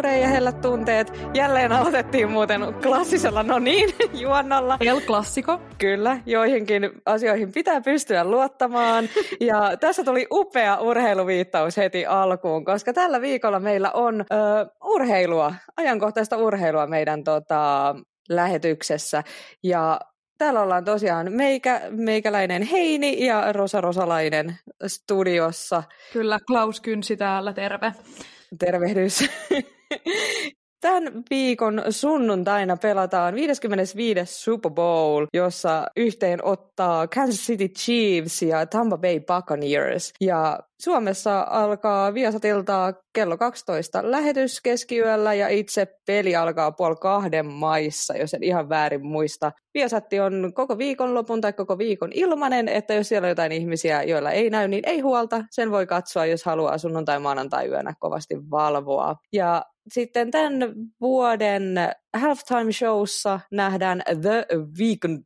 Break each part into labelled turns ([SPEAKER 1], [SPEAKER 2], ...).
[SPEAKER 1] Sure ja hellät tunteet. Jälleen aloitettiin muuten klassisella no niin juonnolla.
[SPEAKER 2] El klassiko.
[SPEAKER 1] Kyllä, joihinkin asioihin pitää pystyä luottamaan. Ja tässä tuli upea urheiluviittaus heti alkuun, koska tällä viikolla meillä on ö, urheilua, ajankohtaista urheilua meidän tota, lähetyksessä. Ja Täällä ollaan tosiaan meikä, meikäläinen Heini ja Rosa Rosalainen studiossa.
[SPEAKER 2] Kyllä, Klaus Kynsi täällä, terve.
[SPEAKER 1] Tervehdys. Tämän viikon sunnuntaina pelataan 55. Super Bowl, jossa yhteen ottaa Kansas City Chiefs ja Tampa Bay Buccaneers. Ja Suomessa alkaa Viasatilta kello 12 lähetys keskiyöllä ja itse peli alkaa puoli kahden maissa, jos en ihan väärin muista. Viasatti on koko viikonlopun tai koko viikon ilmanen, että jos siellä on jotain ihmisiä, joilla ei näy, niin ei huolta. Sen voi katsoa, jos haluaa sunnuntai-maanantai yönä kovasti valvoa. Ja sitten tämän vuoden halftime showssa nähdään The Weeknd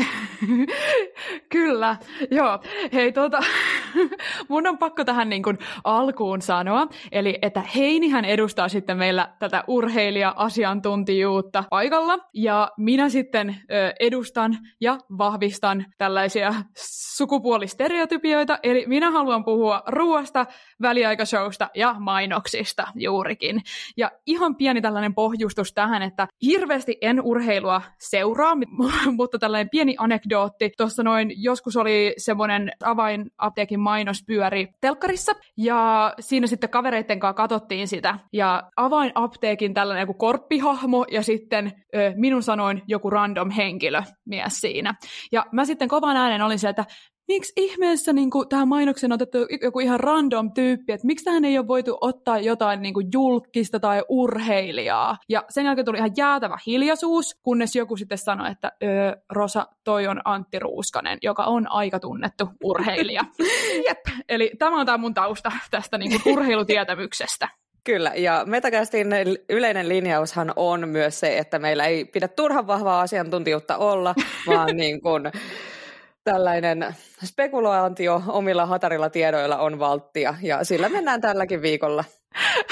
[SPEAKER 2] Kyllä, joo. Hei, tota, mun on pakko tähän niin kuin alkuun sanoa, eli että Heinihän edustaa sitten meillä tätä urheilija-asiantuntijuutta paikalla, ja minä sitten ö, edustan ja vahvistan tällaisia sukupuolistereotypioita, eli minä haluan puhua ruoasta, väliaikashowsta ja mainoksista juurikin. Ja ihan pieni tällainen pohjustus tähän, että hirveästi en urheilua seuraa, mutta tällainen pieni pieni anekdootti. Tuossa noin joskus oli semmoinen avainapteekin mainos pyöri telkkarissa, ja siinä sitten kavereiden kanssa katsottiin sitä. Ja avainapteekin tällainen joku korppihahmo, ja sitten ö, minun sanoin joku random henkilö mies siinä. Ja mä sitten kovan äänen olin sieltä, miksi ihmeessä niin kuin, tähän mainokseen on otettu joku ihan random tyyppi, että miksi tähän ei ole voitu ottaa jotain niin kuin, julkista tai urheilijaa. Ja sen jälkeen tuli ihan jäätävä hiljaisuus, kunnes joku sitten sanoi, että öö, Rosa, toi on Antti Ruuskanen, joka on aika tunnettu urheilija. Jep. Eli tämä on tämä mun tausta tästä niin kuin, urheilutietämyksestä.
[SPEAKER 1] Kyllä, ja Metagastin yleinen linjaushan on myös se, että meillä ei pidä turhan vahvaa asiantuntijuutta olla, vaan niin kuin tällainen spekulaatio omilla hatarilla tiedoilla on valttia, ja sillä mennään tälläkin viikolla.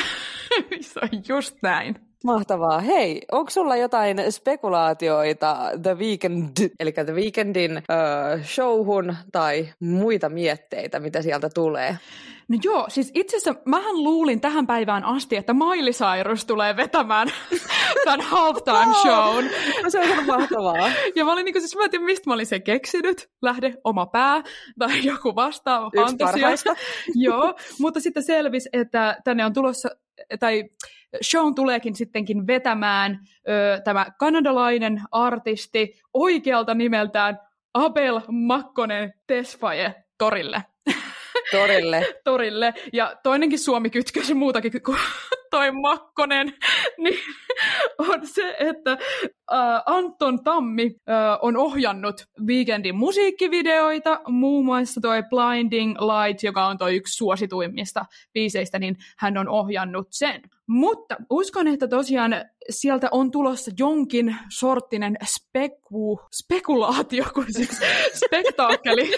[SPEAKER 2] Se on just näin.
[SPEAKER 1] Mahtavaa. Hei, onko sulla jotain spekulaatioita The Weekend, eli The Weekendin uh, showhun tai muita mietteitä, mitä sieltä tulee?
[SPEAKER 2] No joo, siis itse asiassa mähän luulin tähän päivään asti, että Miley Cyrus tulee vetämään tämän halftime shown.
[SPEAKER 1] No, se on ihan mahtavaa.
[SPEAKER 2] Ja mä olin niin kuin, siis mä en tiedä, mistä mä olin sen keksinyt, lähde oma pää tai joku vastaava fantasia. joo, mutta sitten selvisi, että tänne on tulossa, tai shown tuleekin sittenkin vetämään ö, tämä kanadalainen artisti oikealta nimeltään Abel Makkonen Tesfaye torille.
[SPEAKER 1] Torille.
[SPEAKER 2] Torille. Ja toinenkin Suomi kytkös muutakin kuin toi Makkonen, niin on se, että äh, Anton Tammi äh, on ohjannut Weekendin musiikkivideoita, muun muassa toi Blinding Light, joka on toi yksi suosituimmista biiseistä, niin hän on ohjannut sen. Mutta uskon, että tosiaan sieltä on tulossa jonkin sorttinen speku, spekulaatio, kun siis spektaakkeli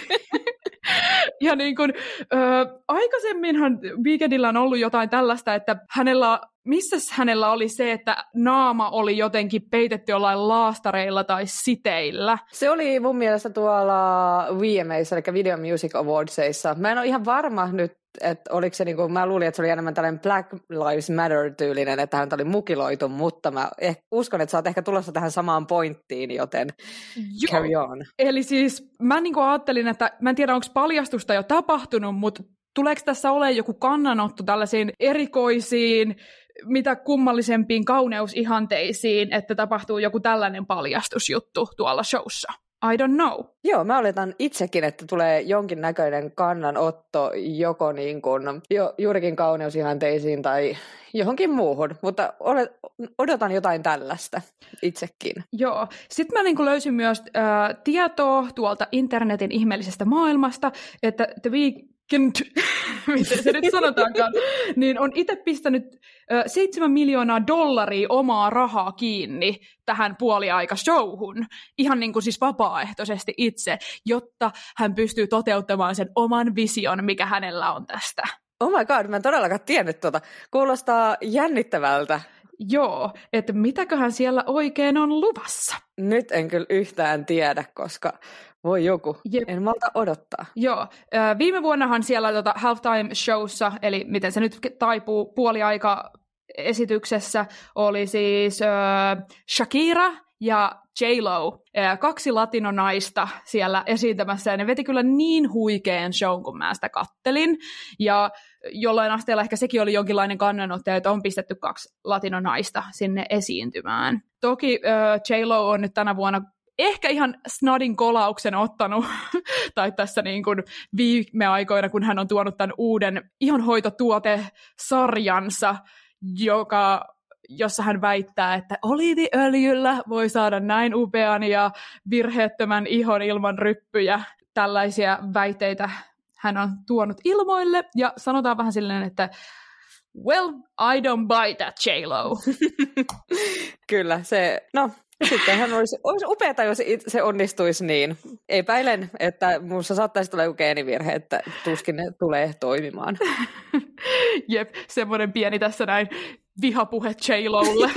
[SPEAKER 2] ja niin kuin, ö, aikaisemminhan Weekendillä on ollut jotain tällaista, että hänellä missä hänellä oli se, että naama oli jotenkin peitetty jollain laastareilla tai siteillä?
[SPEAKER 1] Se oli mun mielestä tuolla VMAissa, eli Video Music Awardsissa. Mä en ole ihan varma nyt, että oliko se, niin kuin, mä luulin, että se oli enemmän tällainen Black Lives Matter-tyylinen, että hän oli mukiloitu, mutta mä eh, uskon, että sä oot ehkä tulossa tähän samaan pointtiin, joten Joo. carry on.
[SPEAKER 2] Eli siis mä niin kuin ajattelin, että mä en tiedä, onko paljastusta jo tapahtunut, mutta tuleeko tässä olemaan joku kannanotto tällaisiin erikoisiin mitä kummallisempiin kauneusihanteisiin, että tapahtuu joku tällainen paljastusjuttu tuolla showssa. I don't know.
[SPEAKER 1] Joo, mä oletan itsekin, että tulee jonkinnäköinen kannanotto joko niin kuin, jo, juurikin kauneusihanteisiin tai johonkin muuhun, mutta olet, odotan jotain tällaista itsekin.
[SPEAKER 2] Joo. Sitten mä niin kuin löysin myös äh, tietoa tuolta internetin ihmeellisestä maailmasta, että The Week miten se nyt sanotaankaan, niin on itse pistänyt ö, 7 miljoonaa dollaria omaa rahaa kiinni tähän puoliaikashowhun, ihan niin kuin siis vapaaehtoisesti itse, jotta hän pystyy toteuttamaan sen oman vision, mikä hänellä on tästä
[SPEAKER 1] Oh my god, mä en todellakaan tiennyt tuota. Kuulostaa jännittävältä.
[SPEAKER 2] Joo, että mitäköhän siellä oikein on luvassa.
[SPEAKER 1] Nyt en kyllä yhtään tiedä, koska voi joku, Jep. en malta odottaa.
[SPEAKER 2] Joo, viime vuonnahan siellä tota halftime showssa, eli miten se nyt taipuu puoliaika esityksessä, oli siis äh, Shakira ja J-Lo, kaksi latinonaista siellä esiintämässä, ja ne veti kyllä niin huikean show, kun mä sitä kattelin. Ja jollain asteella ehkä sekin oli jonkinlainen kannanotto, että on pistetty kaksi latinonaista sinne esiintymään. Toki uh, J-Lo on nyt tänä vuonna ehkä ihan snadin kolauksen ottanut, tai tässä niin kuin viime aikoina, kun hän on tuonut tämän uuden ihonhoitotuote-sarjansa, joka jossa hän väittää, että oliiviöljyllä voi saada näin upean ja virheettömän ihon ilman ryppyjä. Tällaisia väiteitä hän on tuonut ilmoille, ja sanotaan vähän silleen, että well, I don't buy that, J-Lo.
[SPEAKER 1] Kyllä, se, no, Sittenhän olisi, olisi upeaa, jos se onnistuisi niin. Epäilen, että minussa saattaisi tulla joku geenivirhe, että tuskin ne tulee toimimaan.
[SPEAKER 2] Jep, semmoinen pieni tässä näin vihapuhe J-Lolle.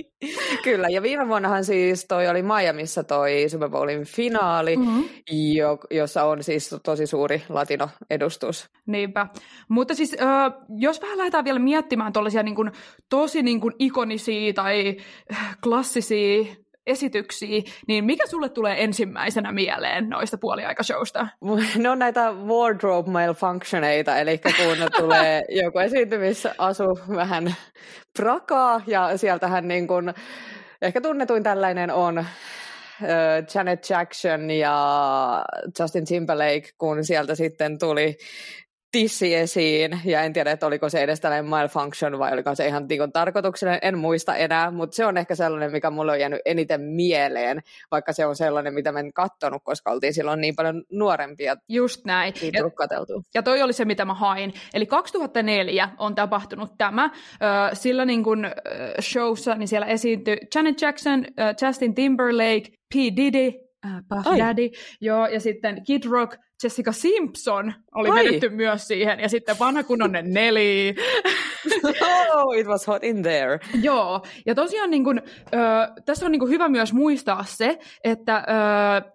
[SPEAKER 1] Kyllä, ja viime vuonnahan siis toi oli Miamiissa toi Super Bowlin finaali, mm-hmm. jo, jossa on siis tosi suuri latino-edustus.
[SPEAKER 2] Niinpä. Mutta siis, äh, jos vähän lähdetään vielä miettimään tuollaisia niin kuin, tosi niin kuin, ikonisia tai klassisia esityksiä, niin mikä sulle tulee ensimmäisenä mieleen noista puoliaikashowsta?
[SPEAKER 1] Ne on näitä wardrobe malfunctioneita, eli kun tulee joku esiintymisasu vähän prakaa, ja sieltähän niin kun, ehkä tunnetuin tällainen on Janet Jackson ja Justin Timberlake, kun sieltä sitten tuli tissi esiin, ja en tiedä, että oliko se edes tällainen malfunction vai oliko se ihan niin tarkoituksellinen, en muista enää, mutta se on ehkä sellainen, mikä mulle on jäänyt eniten mieleen, vaikka se on sellainen, mitä mä en kattonut, koska oltiin silloin niin paljon nuorempia.
[SPEAKER 2] Just näin. Ja, ja toi oli se, mitä mä hain. Eli 2004 on tapahtunut tämä. Sillä niin kun, showssa niin siellä esiintyi Janet Jackson, Justin Timberlake, P. Diddy, äh, Puff Ai. Daddy, joo, ja sitten Kid Rock, Jessica Simpson oli Ai. vedetty myös siihen, ja sitten vanha kunnonen Nelly.
[SPEAKER 1] oh, it was hot in there.
[SPEAKER 2] joo, ja tosiaan niin kun, äh, tässä on niin kun hyvä myös muistaa se, että äh,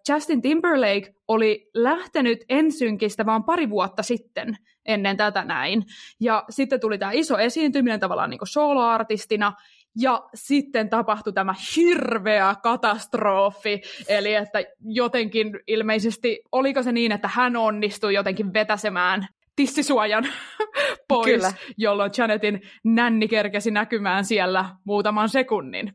[SPEAKER 2] Justin Timberlake oli lähtenyt ensynkistä vaan pari vuotta sitten ennen tätä näin. Ja sitten tuli tämä iso esiintyminen tavallaan niin soloartistina, ja sitten tapahtui tämä hirveä katastrofi, eli että jotenkin ilmeisesti, oliko se niin, että hän onnistui jotenkin vetäsemään tissisuojan pois, Kyllä. jolloin Janetin nänni kerkesi näkymään siellä muutaman sekunnin.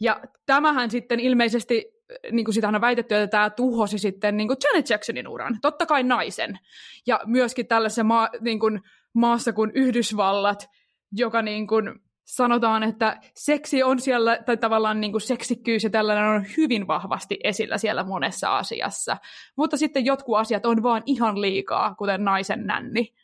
[SPEAKER 2] Ja tämähän sitten ilmeisesti, niin kuin sitä on väitetty, että tämä tuhosi sitten niin kuin Janet Jacksonin uran, totta kai naisen. Ja myöskin tällaisessa maa, niin kuin maassa kuin Yhdysvallat, joka niin kuin sanotaan, että seksi on siellä, tai tavallaan niin kuin seksikkyys ja tällainen on hyvin vahvasti esillä siellä monessa asiassa. Mutta sitten jotkut asiat on vaan ihan liikaa, kuten naisen nänni.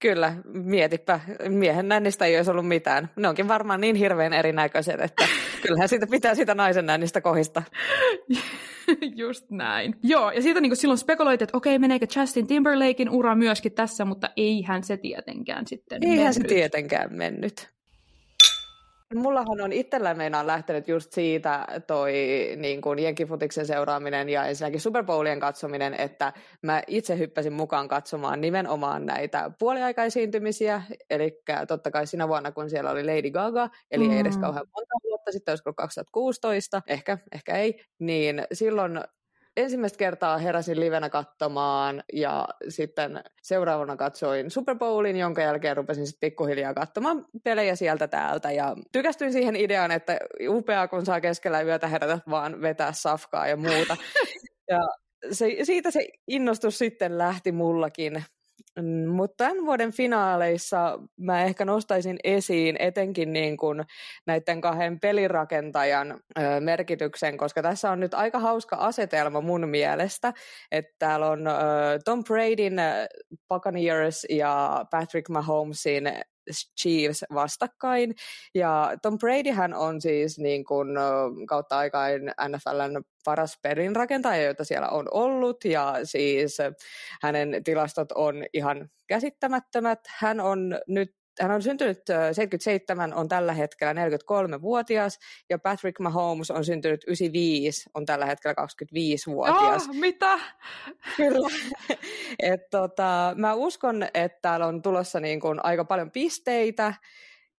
[SPEAKER 1] Kyllä, mietipä. Miehen nännistä ei olisi ollut mitään. Ne onkin varmaan niin hirveän erinäköiset, että kyllähän siitä pitää sitä naisen nännistä kohista.
[SPEAKER 2] Just näin. Joo, ja siitä niin silloin spekuloit, että okei, meneekö Justin Timberlakein ura myöskin tässä, mutta eihän se tietenkään sitten
[SPEAKER 1] Eihän mennyt. se tietenkään mennyt. Mullahan on itsellä meinaan lähtenyt just siitä toi niin kuin jenkifutiksen seuraaminen ja ensinnäkin Super Bowlien katsominen, että mä itse hyppäsin mukaan katsomaan nimenomaan näitä puoliaikaisiintymisiä, eli totta kai siinä vuonna, kun siellä oli Lady Gaga, eli mm. ei edes mm. kauhean monta vuotta sitten, olisiko 2016, ehkä, ehkä ei, niin silloin ensimmäistä kertaa heräsin livenä katsomaan ja sitten seuraavana katsoin Super Bowlin, jonka jälkeen rupesin sitten pikkuhiljaa katsomaan pelejä sieltä täältä ja tykästyin siihen ideaan, että upeaa kun saa keskellä yötä herätä vaan vetää safkaa ja muuta. ja se, siitä se innostus sitten lähti mullakin mutta tämän vuoden finaaleissa mä ehkä nostaisin esiin etenkin niin kuin näiden kahden pelirakentajan merkityksen, koska tässä on nyt aika hauska asetelma mun mielestä, että täällä on Tom Bradyn Buccaneers ja Patrick Mahomesin Chiefs vastakkain. Ja Tom Bradyhän on siis niin kuin, kautta aikain NFLn paras perinrakentaja, joita siellä on ollut, ja siis hänen tilastot on ihan käsittämättömät. Hän on nyt hän on syntynyt 77, on tällä hetkellä 43-vuotias, ja Patrick Mahomes on syntynyt 95, on tällä hetkellä 25-vuotias.
[SPEAKER 2] Oh, mitä?
[SPEAKER 1] Kyllä. Et tota, mä uskon, että täällä on tulossa niin kuin aika paljon pisteitä,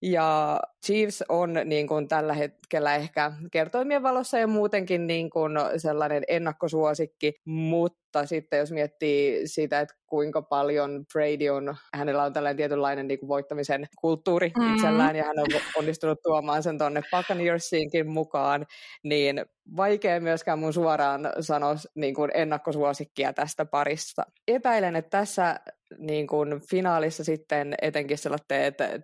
[SPEAKER 1] ja Chiefs on niin kuin tällä hetkellä ehkä kertoimien valossa ja muutenkin niin kuin sellainen ennakkosuosikki, mutta sitten jos miettii sitä, että kuinka paljon Brady on, hänellä on tällainen tietynlainen niin kuin voittamisen kulttuuri mm. itsellään ja hän on onnistunut tuomaan sen tuonne Buccaneersiinkin mukaan, niin vaikea myöskään mun suoraan sanoa niin kuin ennakkosuosikkia tästä parista. Epäilen, että tässä niin kuin finaalissa sitten etenkin sellaiset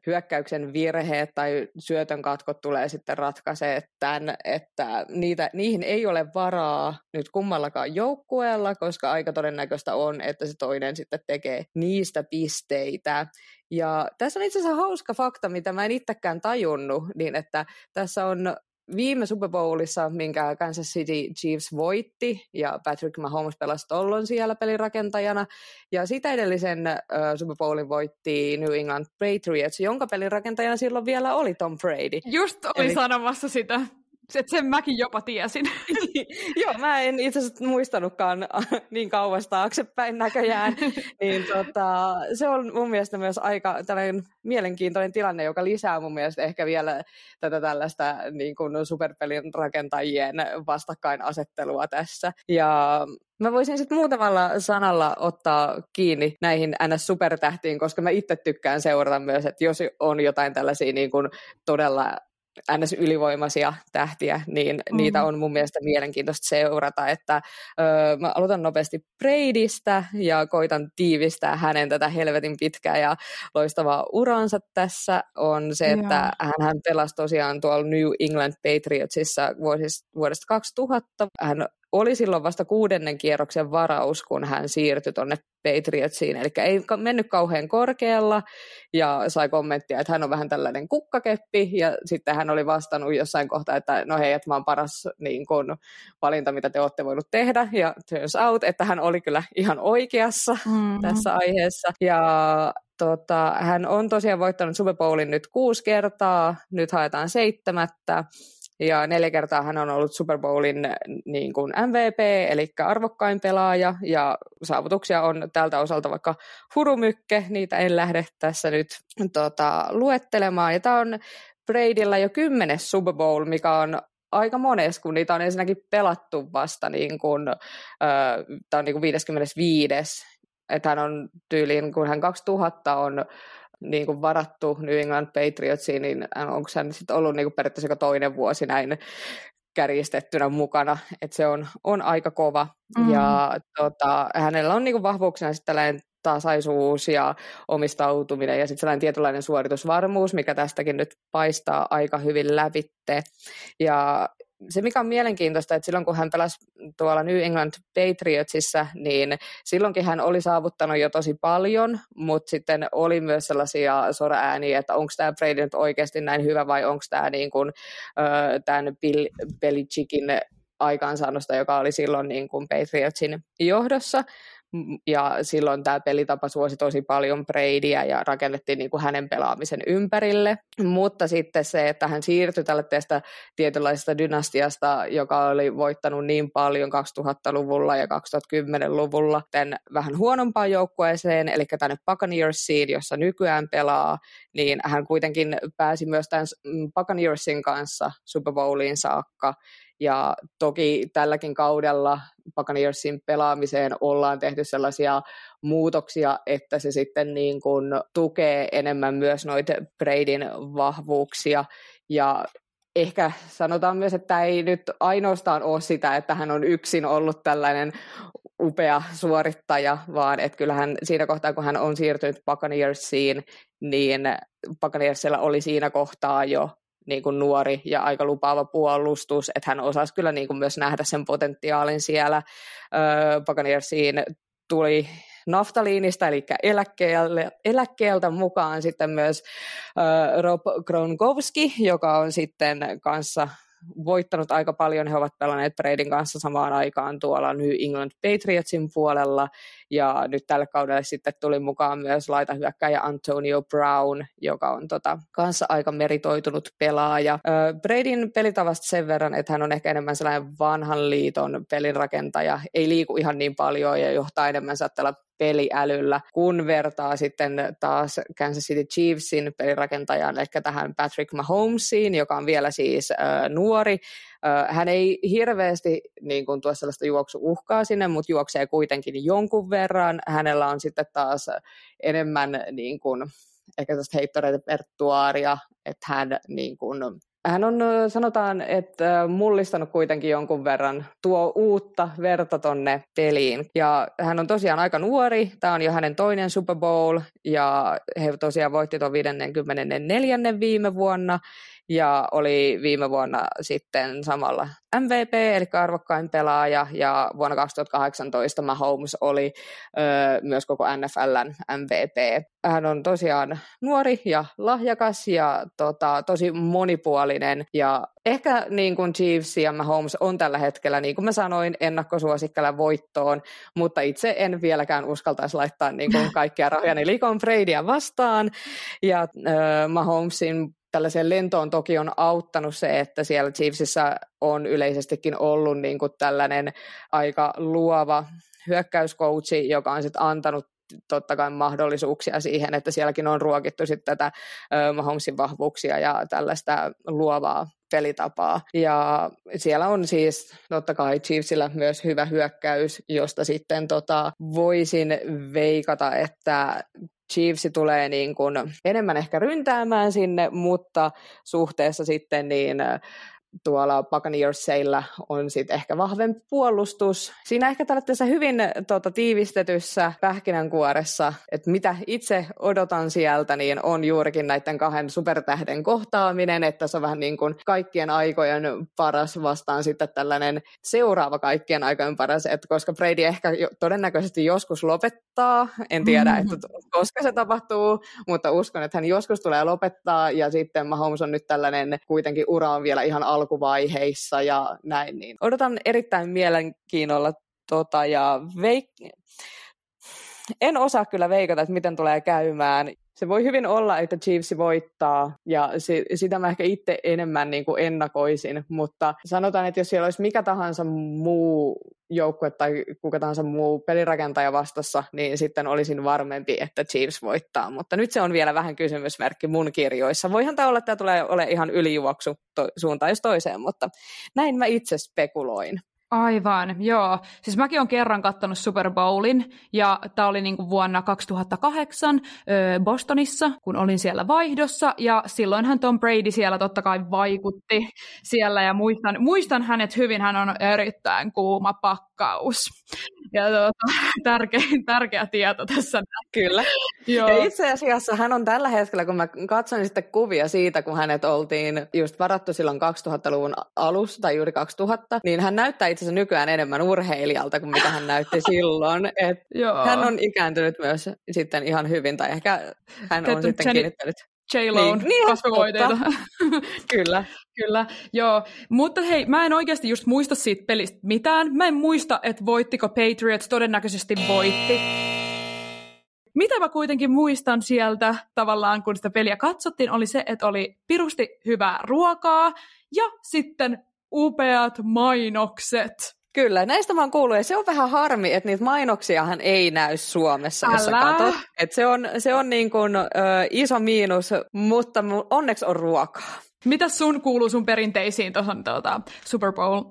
[SPEAKER 1] hyökkäyksen virheet tai syötön katkot tulee sitten ratkaisee tämän, että niitä, niihin ei ole varaa nyt kummallakaan joukkueella, koska aika todennäköistä on, että se toinen sitten tekee niistä pisteitä. Ja tässä on itse asiassa hauska fakta, mitä mä en itsekään tajunnut, niin että tässä on viime Super Bowlissa, minkä Kansas City Chiefs voitti, ja Patrick Mahomes pelasi tollon siellä pelirakentajana, ja sitä edellisen uh, Super Bowlin voitti New England Patriots, jonka pelirakentajana silloin vielä oli Tom Brady.
[SPEAKER 2] Just olin Eli... sanomassa sitä. Et sen mäkin jopa tiesin.
[SPEAKER 1] Joo, mä en itse asiassa muistanutkaan niin kauas taaksepäin näköjään. niin tota, se on mun mielestä myös aika tällainen mielenkiintoinen tilanne, joka lisää mun mielestä ehkä vielä tätä tällaista niin kuin superpelin rakentajien vastakkainasettelua tässä. Ja Mä voisin sitten muutamalla sanalla ottaa kiinni näihin NS-supertähtiin, koska mä itse tykkään seurata myös, että jos on jotain tällaisia niin kuin todella ns. ylivoimaisia tähtiä, niin mm-hmm. niitä on mun mielestä mielenkiintoista seurata, että öö, mä aloitan nopeasti Bradystä ja koitan tiivistää hänen tätä helvetin pitkää ja loistavaa uransa tässä on se, että hän, hän pelasi tosiaan tuolla New England Patriotsissa vuodesta 2000. Hän oli silloin vasta kuudennen kierroksen varaus, kun hän siirtyi tuonne Patriotsiin, eli ei mennyt kauhean korkealla ja sai kommenttia, että hän on vähän tällainen kukkakeppi. Ja sitten hän oli vastannut jossain kohtaa, että no hei, että mä oon paras niin kun, valinta, mitä te olette voinut tehdä. Ja turns out, että hän oli kyllä ihan oikeassa mm-hmm. tässä aiheessa. Ja tota, hän on tosiaan voittanut Super Bowlin nyt kuusi kertaa, nyt haetaan seitsemättä ja neljä kertaa hän on ollut Super Bowlin niin kuin MVP, eli arvokkain pelaaja, ja saavutuksia on tältä osalta vaikka hurumykke, niitä en lähde tässä nyt tota, luettelemaan. Ja tämä on Bradylla jo kymmenes Super Bowl, mikä on aika mones, kun niitä on ensinnäkin pelattu vasta niin kuin, äh, tämä on niin kuin 55. Että hän on tyyliin, kun hän 2000 on niin kuin varattu New England Patriotsiin, niin onko hän sitten ollut niin kuin periaatteessa toinen vuosi näin kärjistettynä mukana, että se on, on aika kova. Mm. Ja tota, hänellä on niin kuin vahvuuksena sitten tällainen tasaisuus ja omistautuminen ja sitten sellainen tietynlainen suoritusvarmuus, mikä tästäkin nyt paistaa aika hyvin lävitte. Ja se, mikä on mielenkiintoista, että silloin kun hän pelasi tuolla New England Patriotsissa, niin silloinkin hän oli saavuttanut jo tosi paljon, mutta sitten oli myös sellaisia sora-ääniä, että onko tämä Brady nyt oikeasti näin hyvä vai onko tämä niin kuin, tämän Bill Belichickin aikaansaannosta, joka oli silloin niin kuin Patriotsin johdossa ja silloin tämä pelitapa suosi tosi paljon Bradyä ja rakennettiin niin kuin hänen pelaamisen ympärille. Mutta sitten se, että hän siirtyi tälle tästä tietynlaisesta dynastiasta, joka oli voittanut niin paljon 2000-luvulla ja 2010-luvulla, tämän vähän huonompaan joukkueeseen, eli tänne Buccaneersiin, jossa nykyään pelaa, niin hän kuitenkin pääsi myös tämän Buccaneersin kanssa Super Bowliin saakka ja toki tälläkin kaudella Buccaneersin pelaamiseen ollaan tehty sellaisia muutoksia, että se sitten niin kuin tukee enemmän myös noita Bradyn vahvuuksia. Ja ehkä sanotaan myös, että ei nyt ainoastaan ole sitä, että hän on yksin ollut tällainen upea suorittaja, vaan että kyllähän siinä kohtaa, kun hän on siirtynyt Buccaneersiin, niin Buccaneersilla oli siinä kohtaa jo niin kuin nuori ja aika lupaava puolustus, että hän osasi kyllä niin kuin myös nähdä sen potentiaalin siellä. Öö, Buccaneersiin tuli naftaliinista, eli eläkkeeltä, eläkkeeltä mukaan sitten myös äh, Rob Gronkowski, joka on sitten kanssa voittanut aika paljon. He ovat pelanneet Bradyn kanssa samaan aikaan tuolla New England Patriotsin puolella. Ja nyt tälle kaudelle sitten tuli mukaan myös laitahyökkäjä Antonio Brown, joka on tota, kanssa aika meritoitunut pelaaja. Bradyn pelitavasta sen verran, että hän on ehkä enemmän sellainen vanhan liiton pelinrakentaja. Ei liiku ihan niin paljon ja johtaa enemmän saattaa peliälyllä, kun vertaa sitten taas Kansas City Chiefsin pelirakentajan, eli tähän Patrick Mahomesiin, joka on vielä siis äh, nuori. Äh, hän ei hirveästi niin kuin, tuo sellaista juoksuuhkaa sinne, mutta juoksee kuitenkin jonkun verran. Hänellä on sitten taas enemmän niin kuin, ehkä tästä heittorepertuaaria, että hän niin kuin, hän on, sanotaan, että mullistanut kuitenkin jonkun verran, tuo uutta verta tonne peliin. Ja hän on tosiaan aika nuori, tämä on jo hänen toinen Super Bowl, ja he tosiaan voitti tuon 54. viime vuonna, ja oli viime vuonna sitten samalla MVP, eli arvokkain pelaaja, ja vuonna 2018 Mahomes oli ö, myös koko NFLn MVP. Hän on tosiaan nuori ja lahjakas ja tota, tosi monipuolinen, ja ehkä niin kuin Chiefs ja Mahomes on tällä hetkellä, niin kuin mä sanoin, ennakkosuosikkella voittoon, mutta itse en vieläkään uskaltaisi laittaa niin kuin kaikkia rahoja liikon Bradya vastaan, ja ö, Mahomesin tällaiseen lentoon toki on auttanut se, että siellä Chiefsissä on yleisestikin ollut niin kuin tällainen aika luova hyökkäyskoutsi, joka on sitten antanut totta kai mahdollisuuksia siihen, että sielläkin on ruokittu sitten tätä Mahomesin vahvuuksia ja tällaista luovaa pelitapaa. Ja siellä on siis totta kai Chiefsillä myös hyvä hyökkäys, josta sitten tota, voisin veikata, että Chiefs tulee niin kuin enemmän ehkä ryntäämään sinne, mutta suhteessa sitten niin tuolla Buccaneersseillä on sitten ehkä vahvempi puolustus. Siinä ehkä tällaisessa hyvin tuota, tiivistetyssä pähkinänkuoressa, että mitä itse odotan sieltä, niin on juurikin näiden kahden supertähden kohtaaminen, että se on vähän niin kuin kaikkien aikojen paras vastaan sitten tällainen seuraava kaikkien aikojen paras, että koska Brady ehkä jo, todennäköisesti joskus lopettaa, en tiedä, mm-hmm. että koska se tapahtuu, mutta uskon, että hän joskus tulee lopettaa ja sitten Mahomes on nyt tällainen kuitenkin ura on vielä ihan al- alkuvaiheissa ja näin. Niin odotan erittäin mielenkiinnolla tota, ja veik- en osaa kyllä veikata, että miten tulee käymään. Se voi hyvin olla, että Chiefs voittaa, ja si- sitä mä ehkä itse enemmän niin kuin ennakoisin, mutta sanotaan, että jos siellä olisi mikä tahansa muu joukkue tai kuka tahansa muu pelirakentaja vastassa, niin sitten olisin varmempi, että Chiefs voittaa. Mutta nyt se on vielä vähän kysymysmerkki mun kirjoissa. Voihan tämä olla, että tämä tulee ole ihan ylijuoksu to- suuntaan jos toiseen, mutta näin mä itse spekuloin.
[SPEAKER 2] Aivan, joo. Siis mäkin olen kerran kattonut Super Bowlin, ja tämä oli niinku vuonna 2008 ö, Bostonissa, kun olin siellä vaihdossa, ja silloinhan Tom Brady siellä totta kai vaikutti siellä, ja muistan, muistan hänet hyvin, hän on erittäin kuuma pakkaus. Ja tuota, tärkeä, tärkeä tieto tässä.
[SPEAKER 1] Kyllä. Joo. Ja itse asiassa hän on tällä hetkellä, kun mä katsoin sitten kuvia siitä, kun hänet oltiin just varattu silloin 2000-luvun alussa, tai juuri 2000, niin hän näyttää itse asiassa nykyään enemmän urheilijalta kuin mitä hän näytti silloin. Et Joo. Hän on ikääntynyt myös sitten ihan hyvin, tai ehkä hän on sitten kiinnittänyt
[SPEAKER 2] J-Loon niin, niin kasvovoiteita.
[SPEAKER 1] Kyllä.
[SPEAKER 2] Kyllä, joo. Mutta hei, mä en oikeasti just muista siitä pelistä mitään. Mä en muista, että voittiko Patriots, todennäköisesti voitti. Mitä mä kuitenkin muistan sieltä tavallaan, kun sitä peliä katsottiin, oli se, että oli pirusti hyvää ruokaa ja sitten upeat mainokset.
[SPEAKER 1] Kyllä, näistä mä oon kuullut, ja se on vähän harmi, että niitä mainoksiahan ei näy Suomessa, Älä. jos sä katot. Et se on, se on niin kuin, ö, iso miinus, mutta onneksi on ruokaa.
[SPEAKER 2] Mitä sun kuuluu sun perinteisiin tuohon tuota, Super Bowl?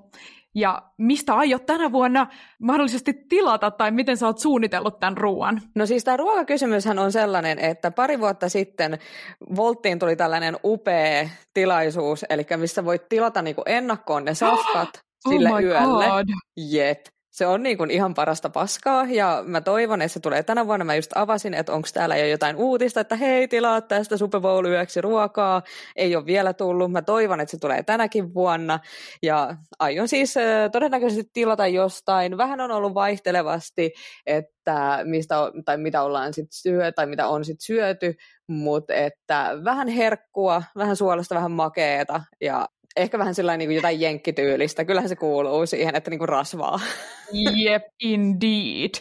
[SPEAKER 2] Ja mistä aiot tänä vuonna mahdollisesti tilata, tai miten sä oot suunnitellut tämän ruoan?
[SPEAKER 1] No siis tämä ruokakysymyshän on sellainen, että pari vuotta sitten Volttiin tuli tällainen upea tilaisuus, eli missä voit tilata niinku ennakkoon ne safkat oh sille yölle. God. Jep. se on niin kuin ihan parasta paskaa ja mä toivon, että se tulee tänä vuonna. Mä just avasin, että onko täällä jo jotain uutista, että hei, tilaa tästä Super Bowl yöksi ruokaa. Ei ole vielä tullut. Mä toivon, että se tulee tänäkin vuonna ja aion siis todennäköisesti tilata jostain. Vähän on ollut vaihtelevasti, että mistä, tai mitä ollaan sit syö, tai mitä on sit syöty, mutta että vähän herkkua, vähän suolasta, vähän makeeta ja ehkä vähän sellainen niin kuin jotain jenkkityylistä. Kyllähän se kuuluu siihen, että niin kuin rasvaa.
[SPEAKER 2] Jep, indeed.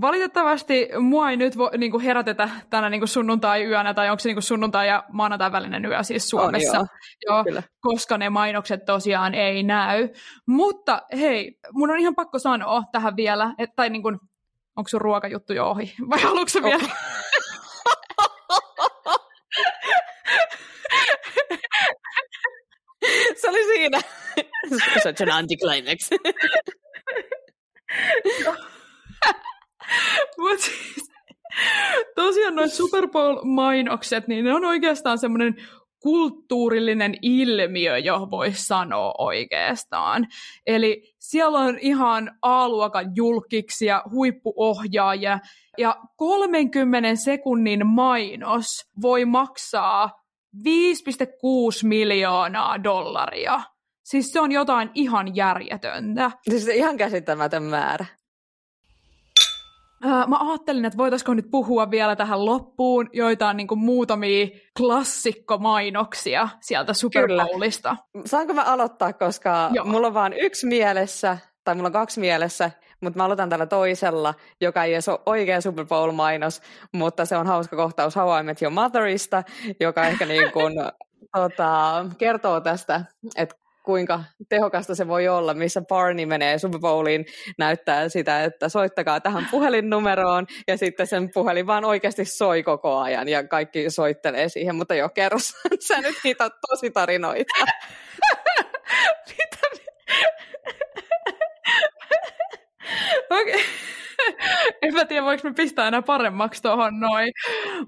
[SPEAKER 2] Valitettavasti mua ei nyt vo, niin kuin herätetä tänä niin kuin sunnuntai-yönä, tai onko se niin kuin sunnuntai- ja maanantai välinen yö siis Suomessa, on, joo. Joo, koska ne mainokset tosiaan ei näy. Mutta hei, mun on ihan pakko sanoa tähän vielä, että, tai niin kuin, onko sun ruokajuttu jo ohi, vai haluatko vielä?
[SPEAKER 1] Se oli siinä. Such an anticlimax.
[SPEAKER 2] Mut siis, tosiaan noin Super Bowl-mainokset, niin ne on oikeastaan semmoinen kulttuurillinen ilmiö, jo voisi sanoa oikeastaan. Eli siellä on ihan A-luokan julkiksia, huippuohjaajia, ja 30 sekunnin mainos voi maksaa 5,6 miljoonaa dollaria. Siis se on jotain ihan järjetöntä.
[SPEAKER 1] Siis ihan käsittämätön määrä.
[SPEAKER 2] mä ajattelin, että voitaisiko nyt puhua vielä tähän loppuun joitain niin muutamia klassikkomainoksia sieltä Super Bowlista.
[SPEAKER 1] Saanko mä aloittaa, koska Joo. mulla on vain yksi mielessä, tai mulla on kaksi mielessä, mutta mä aloitan tällä toisella, joka ei ole oikea Super Bowl-mainos, mutta se on hauska kohtaus How I Met Your Motherista, joka ehkä niin kuin, tota, kertoo tästä, että kuinka tehokasta se voi olla, missä Barney menee Super Bowliin, näyttää sitä, että soittakaa tähän puhelinnumeroon, ja sitten sen puhelin vaan oikeasti soi koko ajan, ja kaikki soittelee siihen, mutta jo kerro, sä nyt niitä tosi tarinoita. Mitä?
[SPEAKER 2] Okei. Okay. en mä tiedä, voiko me pistää enää paremmaksi tuohon noin.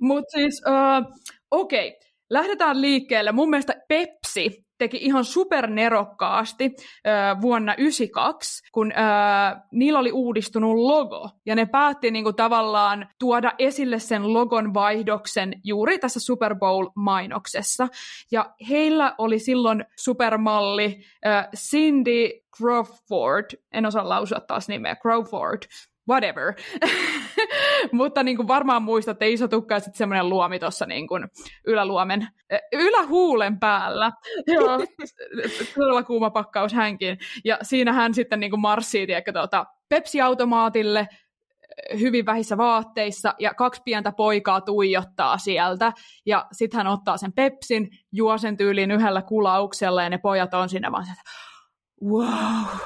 [SPEAKER 2] Mutta siis, uh, okei. Okay. Lähdetään liikkeelle. Mun mielestä Pepsi teki ihan supernerokkaasti äh, vuonna 1992, kun äh, niillä oli uudistunut logo. Ja ne päätti niinku tavallaan tuoda esille sen logon vaihdoksen juuri tässä Super Bowl-mainoksessa. Ja heillä oli silloin supermalli äh, Cindy Crawford, en osaa lausua taas nimeä, Crawford, whatever. Mutta niin kuin varmaan muistatte, iso tukka ja sitten semmoinen luomi tuossa niin kuin yläluomen, ylähuulen päällä. Joo, todella kuuma pakkaus hänkin. Ja siinä hän sitten niin kuin marssii, tiedätkö, tuota, Pepsi-automaatille, hyvin vähissä vaatteissa ja kaksi pientä poikaa tuijottaa sieltä. Ja sitten hän ottaa sen Pepsin, juo sen tyyliin yhdellä kulauksella ja ne pojat on siinä vaan että wow,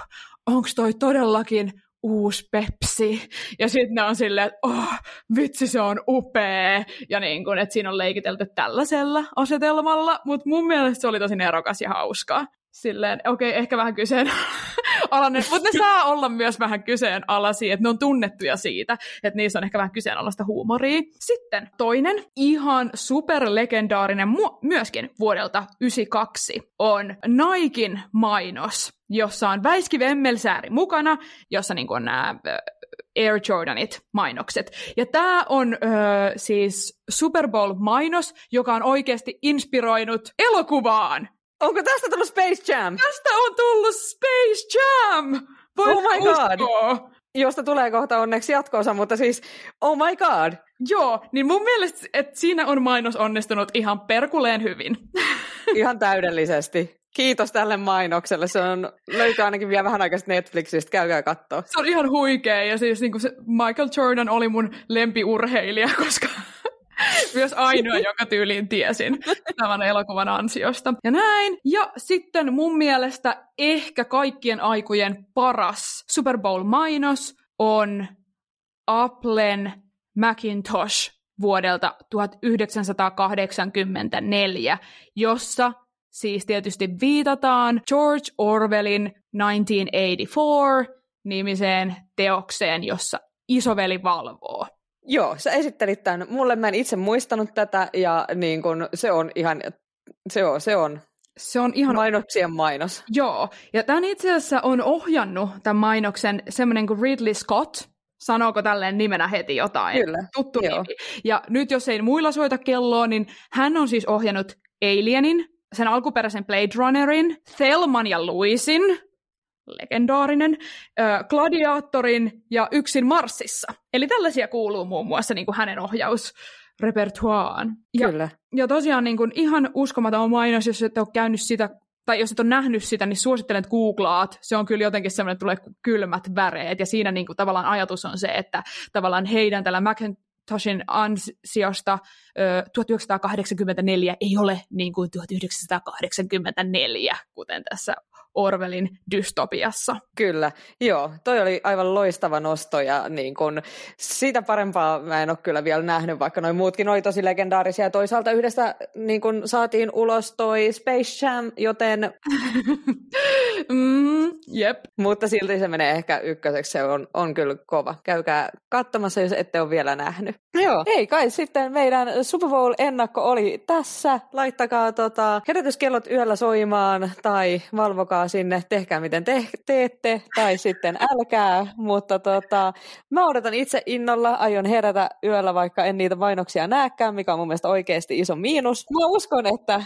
[SPEAKER 2] onko toi todellakin uusi Pepsi. Ja sitten ne on silleen, että oh, vitsi se on upea. Ja niin kun, että siinä on leikitelty tällaisella asetelmalla, mutta mun mielestä se oli tosi nerokas ja hauskaa. Silleen, okei, okay, ehkä vähän kyseen alainen, mutta ne saa olla myös vähän kyseenalaisia, että ne on tunnettuja siitä, että niissä on ehkä vähän kyseenalaista huumoria. Sitten toinen, ihan superlegendaarinen mu- myöskin vuodelta 92 on Naikin mainos, jossa on Väiski Vemmelsääri mukana, jossa niin on nämä Air Jordanit mainokset. Ja tämä on öö, siis Super Bowl-mainos, joka on oikeasti inspiroinut elokuvaan.
[SPEAKER 1] Onko tästä tullut Space Jam?
[SPEAKER 2] Tästä on tullut Space Jam!
[SPEAKER 1] Voit oh my god! Josta tulee kohta onneksi jatkoosa, mutta siis, oh my god!
[SPEAKER 2] Joo, niin mun mielestä, että siinä on mainos onnistunut ihan perkuleen hyvin.
[SPEAKER 1] Ihan täydellisesti. Kiitos tälle mainokselle. Se on, löytyy ainakin vielä vähän aikaa Netflixistä. Käykää katsoa.
[SPEAKER 2] Se on ihan huikea. Ja siis niin se Michael Jordan oli mun lempiurheilija, koska myös ainoa, joka tyyliin tiesin tämän elokuvan ansiosta. Ja näin. Ja sitten mun mielestä ehkä kaikkien aikojen paras Super Bowl-mainos on Applen Macintosh vuodelta 1984, jossa siis tietysti viitataan George Orwellin 1984 nimiseen teokseen, jossa isoveli valvoo.
[SPEAKER 1] Joo, sä esittelit tämän. Mulle mä en itse muistanut tätä ja niin kun, se on ihan, se on, se on
[SPEAKER 2] Se on ihan...
[SPEAKER 1] Mainoksien mainos.
[SPEAKER 2] Joo, ja tämän itse asiassa on ohjannut tämän mainoksen semmoinen kuin Ridley Scott, sanooko tälleen nimenä heti jotain?
[SPEAKER 1] Kyllä,
[SPEAKER 2] Tuttu
[SPEAKER 1] joo.
[SPEAKER 2] nimi. Ja nyt jos ei muilla soita kelloa, niin hän on siis ohjannut Alienin, sen alkuperäisen Blade Runnerin, Thelman ja Louisin, legendaarinen, äh, Gladiatorin ja Yksin Marsissa. Eli tällaisia kuuluu muun muassa niin kuin hänen ohjausrepertuaan. Ja,
[SPEAKER 1] Kyllä.
[SPEAKER 2] ja tosiaan niin kuin ihan uskomaton mainos, jos et ole käynyt sitä, tai jos et ole nähnyt sitä, niin suosittelen, että googlaat. Se on kyllä jotenkin semmoinen, että tulee kylmät väreet, ja siinä niin kuin tavallaan ajatus on se, että tavallaan heidän tällä Macintoshin ansiosta ö, 1984 ei ole niin kuin 1984, kuten tässä Orwellin dystopiassa.
[SPEAKER 1] Kyllä, joo. Toi oli aivan loistava nosto ja niin kun, sitä parempaa mä en ole kyllä vielä nähnyt, vaikka noin muutkin oli tosi legendaarisia. Ja toisaalta yhdessä niin kun saatiin ulos toi Space Jam, joten,
[SPEAKER 2] mm, jep.
[SPEAKER 1] mutta silti se menee ehkä ykköseksi. Se on, on kyllä kova. Käykää katsomassa, jos ette ole vielä nähnyt. Joo. Ei kai sitten meidän Super Bowl-ennakko oli tässä. Laittakaa tota, herätyskellot yöllä soimaan tai valvokaa sinne, tehkää miten te- teette, tai sitten älkää, mutta tota, mä odotan itse innolla, aion herätä yöllä, vaikka en niitä mainoksia näekään, mikä on mun mielestä oikeasti iso miinus. Mä uskon, että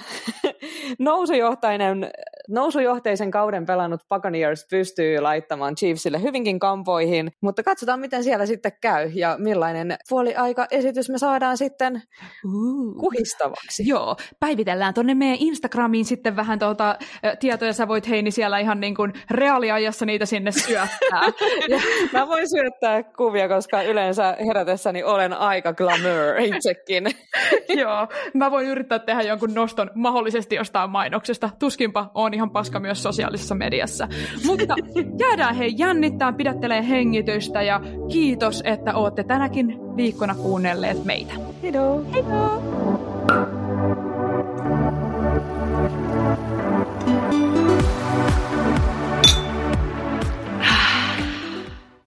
[SPEAKER 1] nousujohtainen, nousujohteisen kauden pelannut Buccaneers pystyy laittamaan Chiefsille hyvinkin kampoihin, mutta katsotaan, miten siellä sitten käy, ja millainen puoliaika-esitys me saadaan sitten
[SPEAKER 2] Uh.
[SPEAKER 1] kuhistavaksi.
[SPEAKER 2] Joo, päivitellään tonne meidän Instagramiin sitten vähän tuota, tietoja, sä voit Heini siellä ihan niin kuin reaaliajassa niitä sinne syöttää. ja,
[SPEAKER 1] Mä voin syöttää kuvia, koska yleensä herätessäni olen aika glamour itsekin.
[SPEAKER 2] joo, mä voin yrittää tehdä jonkun noston mahdollisesti jostain mainoksesta. Tuskinpa on ihan paska myös sosiaalisessa mediassa. Mutta jäädään hei jännittää, pidättelee hengitystä ja kiitos, että ootte tänäkin viikkona kuunnelleet meitä.
[SPEAKER 1] Kiitos.
[SPEAKER 2] Heippa!